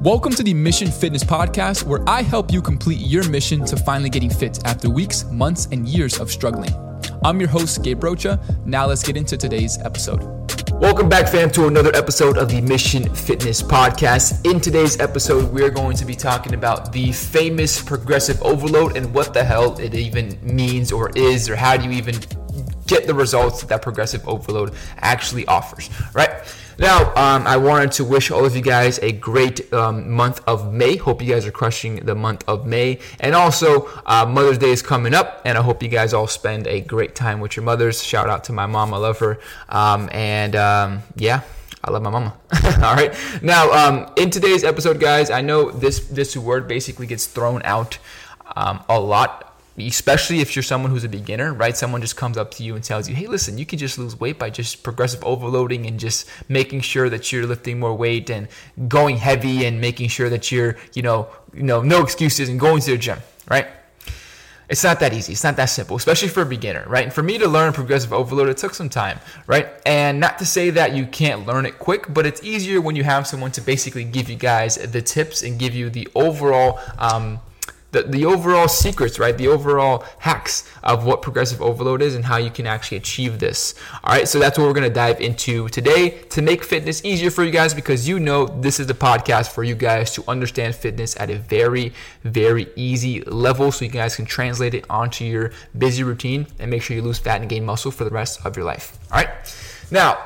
Welcome to the Mission Fitness Podcast, where I help you complete your mission to finally getting fit after weeks, months, and years of struggling. I'm your host, Gabe Rocha. Now let's get into today's episode. Welcome back, fam, to another episode of the Mission Fitness Podcast. In today's episode, we are going to be talking about the famous progressive overload and what the hell it even means or is, or how do you even get the results that progressive overload actually offers, right? Now, um, I wanted to wish all of you guys a great um, month of May. Hope you guys are crushing the month of May. And also, uh, Mother's Day is coming up, and I hope you guys all spend a great time with your mothers. Shout out to my mom, I love her. Um, and um, yeah. I love my mama. All right. Now, um, in today's episode, guys, I know this this word basically gets thrown out um, a lot especially if you're someone who's a beginner, right? Someone just comes up to you and tells you, hey, listen, you can just lose weight by just progressive overloading and just making sure that you're lifting more weight and going heavy and making sure that you're, you know, you know, no excuses and going to the gym, right? It's not that easy. It's not that simple, especially for a beginner, right? And for me to learn progressive overload, it took some time, right? And not to say that you can't learn it quick, but it's easier when you have someone to basically give you guys the tips and give you the overall, um, the, the overall secrets, right? The overall hacks of what progressive overload is and how you can actually achieve this. All right, so that's what we're going to dive into today to make fitness easier for you guys because you know this is the podcast for you guys to understand fitness at a very, very easy level so you guys can translate it onto your busy routine and make sure you lose fat and gain muscle for the rest of your life. All right, now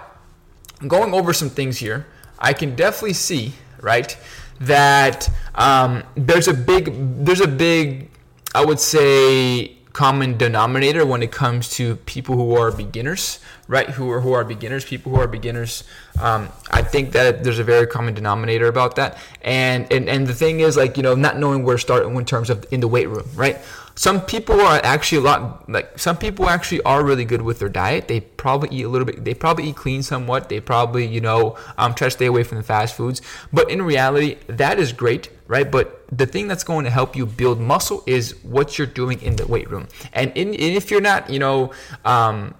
going over some things here, I can definitely see, right? That um, there's a big there's a big I would say common denominator when it comes to people who are beginners, right? Who are who are beginners, people who are beginners. Um, I think that there's a very common denominator about that, and and and the thing is like you know not knowing where to start in terms of in the weight room, right? some people are actually a lot like some people actually are really good with their diet they probably eat a little bit they probably eat clean somewhat they probably you know um, try to stay away from the fast foods but in reality that is great right but the thing that's going to help you build muscle is what you're doing in the weight room and, in, and if you're not you know um,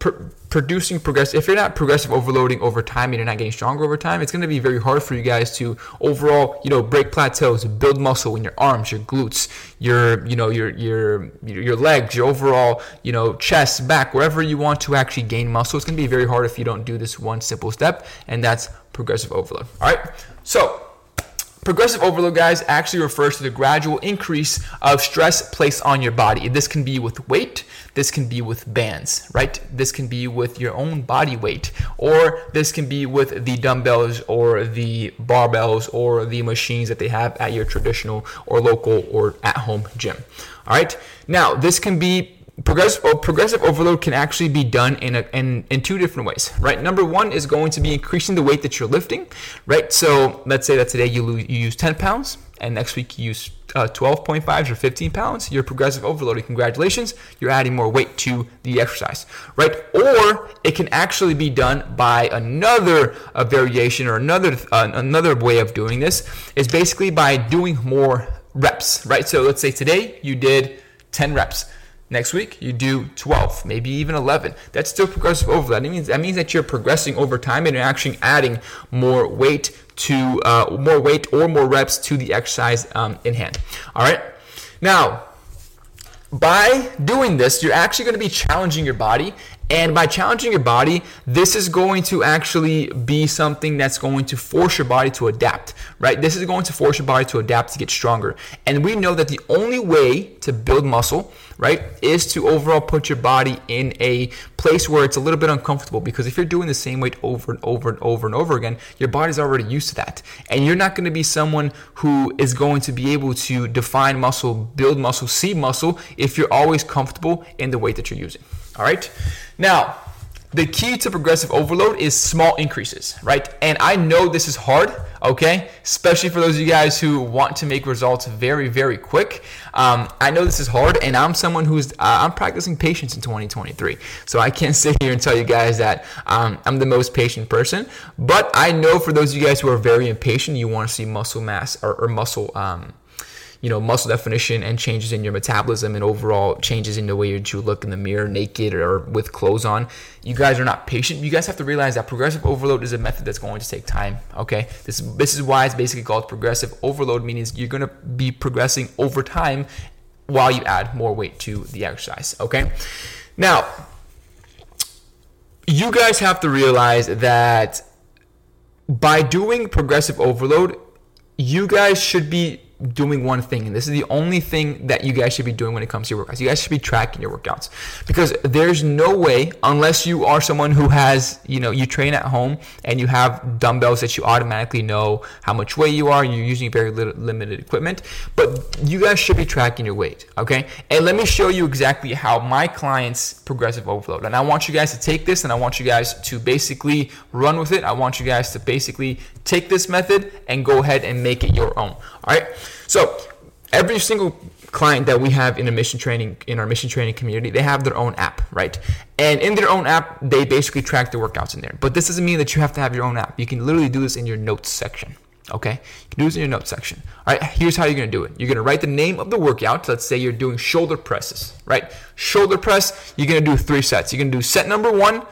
pr- producing progressive if you're not progressive overloading over time and you're not getting stronger over time it's going to be very hard for you guys to overall you know break plateaus build muscle in your arms your glutes your you know your your your legs your overall you know chest back wherever you want to actually gain muscle. It's going to be very hard if you don't do this one simple step and that's progressive overload. All right? So Progressive overload, guys, actually refers to the gradual increase of stress placed on your body. This can be with weight, this can be with bands, right? This can be with your own body weight, or this can be with the dumbbells or the barbells or the machines that they have at your traditional or local or at home gym. All right. Now, this can be progressive oh, progressive overload can actually be done in, a, in in two different ways right? Number one is going to be increasing the weight that you're lifting right? So let's say that today you, lose, you use 10 pounds and next week you use uh, 12.5 or 15 pounds you're progressive overloading congratulations you're adding more weight to the exercise right? Or it can actually be done by another uh, variation or another uh, another way of doing this is basically by doing more reps right? So let's say today you did 10 reps Next week, you do 12, maybe even 11. That's still progressive overload. That means that means that you're progressing over time and you're actually adding more weight to uh, more weight or more reps to the exercise um, in hand. All right. Now, by doing this, you're actually going to be challenging your body. And by challenging your body, this is going to actually be something that's going to force your body to adapt, right? This is going to force your body to adapt to get stronger. And we know that the only way to build muscle right, is to overall put your body in a place where it's a little bit uncomfortable because if you're doing the same weight over and over and over and over again, your body's already used to that. And you're not going to be someone who is going to be able to define muscle, build muscle, see muscle if you're always comfortable in the weight that you're using. All right. Now, the key to progressive overload is small increases, right? And I know this is hard, okay? Especially for those of you guys who want to make results very, very quick. Um, I know this is hard, and I'm someone who's uh, I'm practicing patience in 2023. So I can't sit here and tell you guys that um, I'm the most patient person. But I know for those of you guys who are very impatient, you want to see muscle mass or, or muscle. Um, you know, muscle definition and changes in your metabolism and overall changes in the way you look in the mirror naked or with clothes on. You guys are not patient. You guys have to realize that progressive overload is a method that's going to take time. Okay, this this is why it's basically called progressive overload, meaning you're going to be progressing over time while you add more weight to the exercise. Okay, now you guys have to realize that by doing progressive overload, you guys should be doing one thing, and this is the only thing that you guys should be doing when it comes to your workouts. You guys should be tracking your workouts because there's no way, unless you are someone who has, you know, you train at home and you have dumbbells that you automatically know how much weight you are, you're using very little, limited equipment, but you guys should be tracking your weight, okay? And let me show you exactly how my clients progressive overload. And I want you guys to take this and I want you guys to basically run with it. I want you guys to basically take this method and go ahead and make it your own. All right. So every single client that we have in a mission training in our mission training community they have their own app right? And in their own app they basically track the workouts in there. But this doesn't mean that you have to have your own app. You can literally do this in your notes section okay? You can do this in your notes section. All right here's how you're going to do it. You're going to write the name of the workout. Let's say you're doing shoulder presses right? Shoulder press you're going to do three sets. You're going to do set number one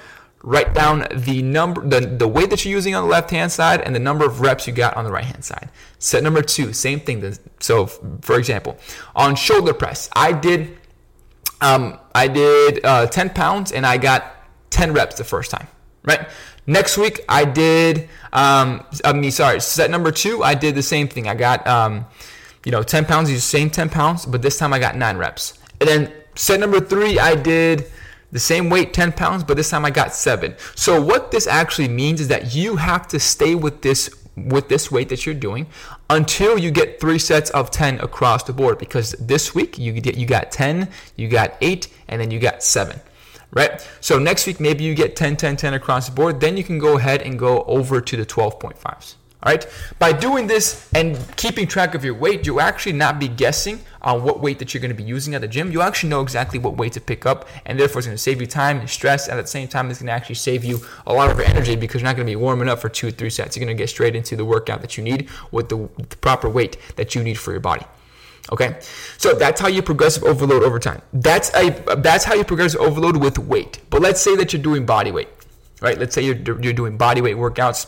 write down the number the, the weight that you're using on the left hand side and the number of reps you got on the right hand side. Set number two same thing. So for example on shoulder press i did um, i did uh, 10 pounds and i got 10 reps the first time right? Next week i did um, i mean sorry set number two i did the same thing. I got um, you know 10 pounds the same 10 pounds but this time i got nine reps. And then set number three i did the same weight, 10 pounds, but this time I got seven. So what this actually means is that you have to stay with this with this weight that you're doing until you get three sets of 10 across the board. Because this week you get you got 10 you got 8 and then you got 7 right? So next week maybe you get 10 10 10 across the board. Then you can go ahead and go over to the 12.5s all right. By doing this and keeping track of your weight, you'll actually not be guessing on what weight that you're going to be using at the gym. You actually know exactly what weight to pick up, and therefore it's going to save you time and stress. And at the same time, it's going to actually save you a lot of energy because you're not going to be warming up for two or three sets. You're going to get straight into the workout that you need with the, the proper weight that you need for your body. Okay, so that's how you progressive overload over time. That's a that's how you progressive overload with weight. But let's say that you're doing body weight, right? Let's say you're you're doing body weight workouts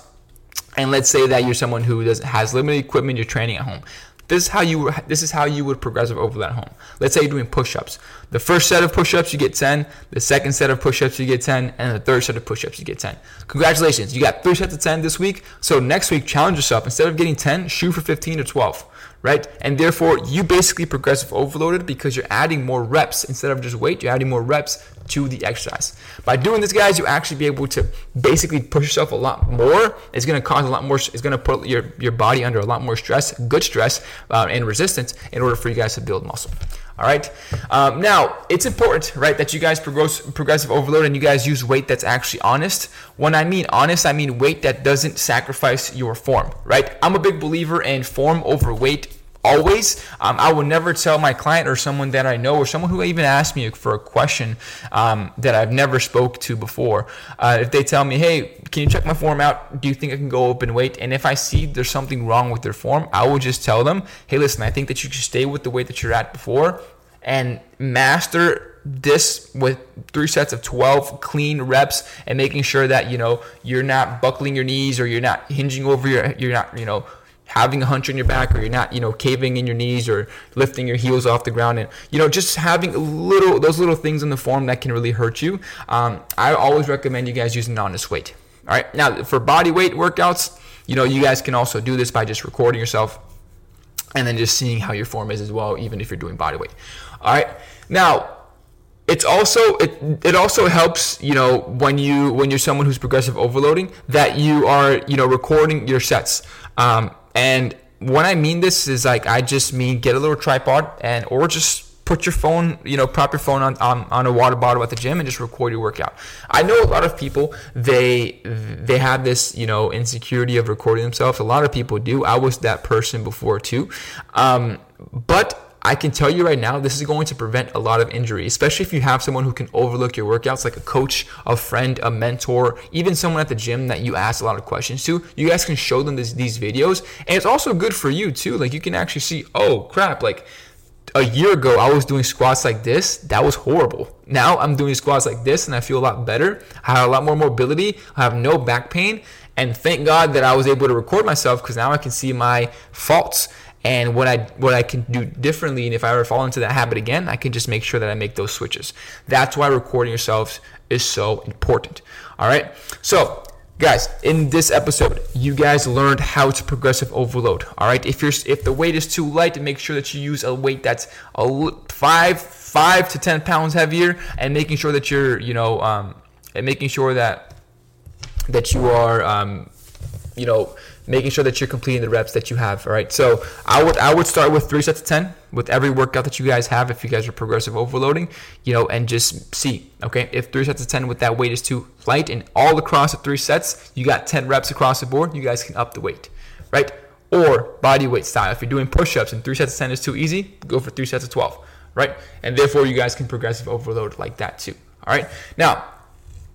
and let's say that you're someone who does, has limited equipment, you're training at home. This is how you this is how you would progressive overload at home. Let's say you're doing push-ups. The first set of push-ups you get 10, the second set of push-ups you get 10, and the third set of push-ups you get 10. Congratulations, you got three sets of 10 this week. So next week, challenge yourself. Instead of getting 10, shoot for 15 or 12 right? And therefore, you basically progressive overloaded because you're adding more reps instead of just weight. You're adding more reps to the exercise. By doing this, guys, you actually be able to basically push yourself a lot more. It's to cause a lot more. It's to put your your body under a lot more stress, good stress, uh, and resistance in order for you guys to build muscle. All right. Um, now it's important, right, that you guys progress, progressive overload and you guys use weight that's actually honest. When I mean honest, I mean weight that doesn't sacrifice your form, right? I'm a big believer in form over weight always. Um, I would never tell my client or someone that I know or someone who even asked me for a question um, that I've never spoke to before. Uh, if they tell me, hey, can you check my form out? Do you think I can go up in weight? And if I see there's something wrong with their form, I will just tell them, hey, listen, I think that you should stay with the weight that you're at before and master this with three sets of 12 clean reps and making sure that you know you're not buckling your knees or you're not hinging over your you're not you know having a hunch on your back or you're not you know caving in your knees or lifting your heels off the ground and you know just having little those little things in the form that can really hurt you um, i always recommend you guys using an honest weight. All right? Now for body weight workouts you know you guys can also do this by just recording yourself and then just seeing how your form is as well even if you're doing body weight. All right? Now it's also it, it also helps you know when you when you're someone who's progressive overloading that you are you know recording your sets. Um, and when I mean this is like I just mean get a little tripod and or just put your phone, you know, prop your phone on, on, on a water bottle at the gym and just record your workout. I know a lot of people they they have this, you know, insecurity of recording themselves. A lot of people do. I was that person before too. Um, but I can tell you right now, this is going to prevent a lot of injury, especially if you have someone who can overlook your workouts, like a coach, a friend, a mentor, even someone at the gym that you ask a lot of questions to. You guys can show them this, these videos, and it's also good for you too. Like you can actually see, oh crap, like a year ago I was doing squats like this. That was horrible. Now I'm doing squats like this, and I feel a lot better. I have a lot more mobility. I have no back pain, and thank God that I was able to record myself because now I can see my faults and what I what I can do differently. And if I ever fall into that habit again, I can just make sure that I make those switches. That's why recording yourselves is so important. All right. So guys in this episode you guys learned how to progressive overload all right if you're if the weight is too light make sure that you use a weight that's a five five to ten pounds heavier and making sure that you're you know um, and making sure that that you are um, you know making sure that you're completing the reps that you have. All right. So I would I would start with three sets of ten with every workout that you guys have. If you guys are progressive overloading, you know, and just see. Okay, if three sets of ten with that weight is too light, and all across the three sets, you got ten reps across the board. You guys can up the weight, right? Or body weight style. If you're doing push-ups and three sets of ten is too easy, go for three sets of twelve, right? And therefore, you guys can progressive overload like that too. All right. Now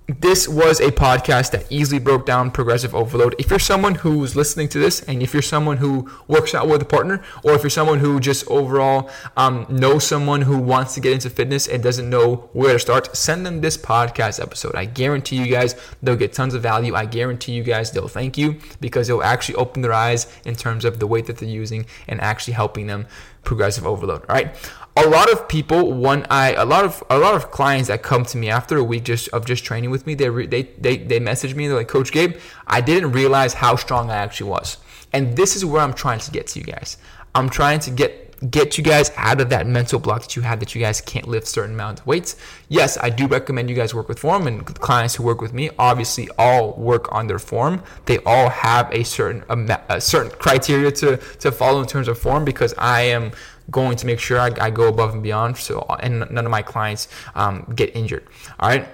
this was a podcast that easily broke down progressive overload. If you're someone who's listening to this, and if you're someone who works out with a partner, or if you're someone who just overall um, knows someone who wants to get into fitness and doesn't know where to start, send them this podcast episode. I guarantee you guys they'll get tons of value. I guarantee you guys they'll thank you because it'll actually open their eyes in terms of the weight that they're using and actually helping them progressive overload. Right a lot of people when i a lot of a lot of clients that come to me after a week just of just training with me they they they, they message me they're like coach gabe i didn't realize how strong i actually was and this is where i'm trying to get to you guys i'm trying to get get you guys out of that mental block that you have that you guys can't lift certain amount of weights yes i do recommend you guys work with form and clients who work with me obviously all work on their form they all have a certain a, certain criteria to to follow in terms of form because i am going to make sure I, I go above and beyond so and none of my clients um, get injured. All right.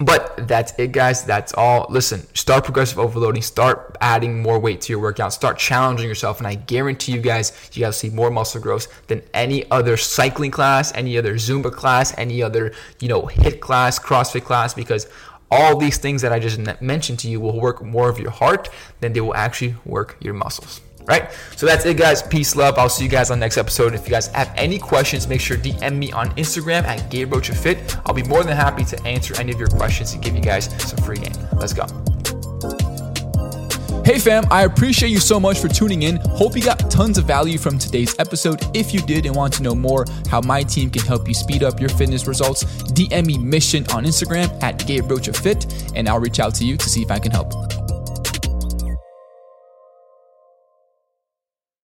But that's it, guys. That's all. Listen, start progressive overloading. Start adding more weight to your workout. Start challenging yourself. And I guarantee you guys, you guys see more muscle growth than any other cycling class, any other Zumba class, any other, you know, HIIT class, CrossFit class, because all these things that I just mentioned to you will work more of your heart than they will actually work your muscles right? So that's it, guys. Peace, love. I'll see you guys on next episode. If you guys have any questions, make sure DM me on Instagram at GabeRochaFit. I'll be more than happy to answer any of your questions and give you guys some free game. Let's go. Hey fam, I appreciate you so much for tuning in. Hope you got tons of value from today's episode. If you did and want to know more how my team can help you speed up your fitness results, DM me mission on Instagram at GabeRochaFit and I'll reach out to you to see if I can help.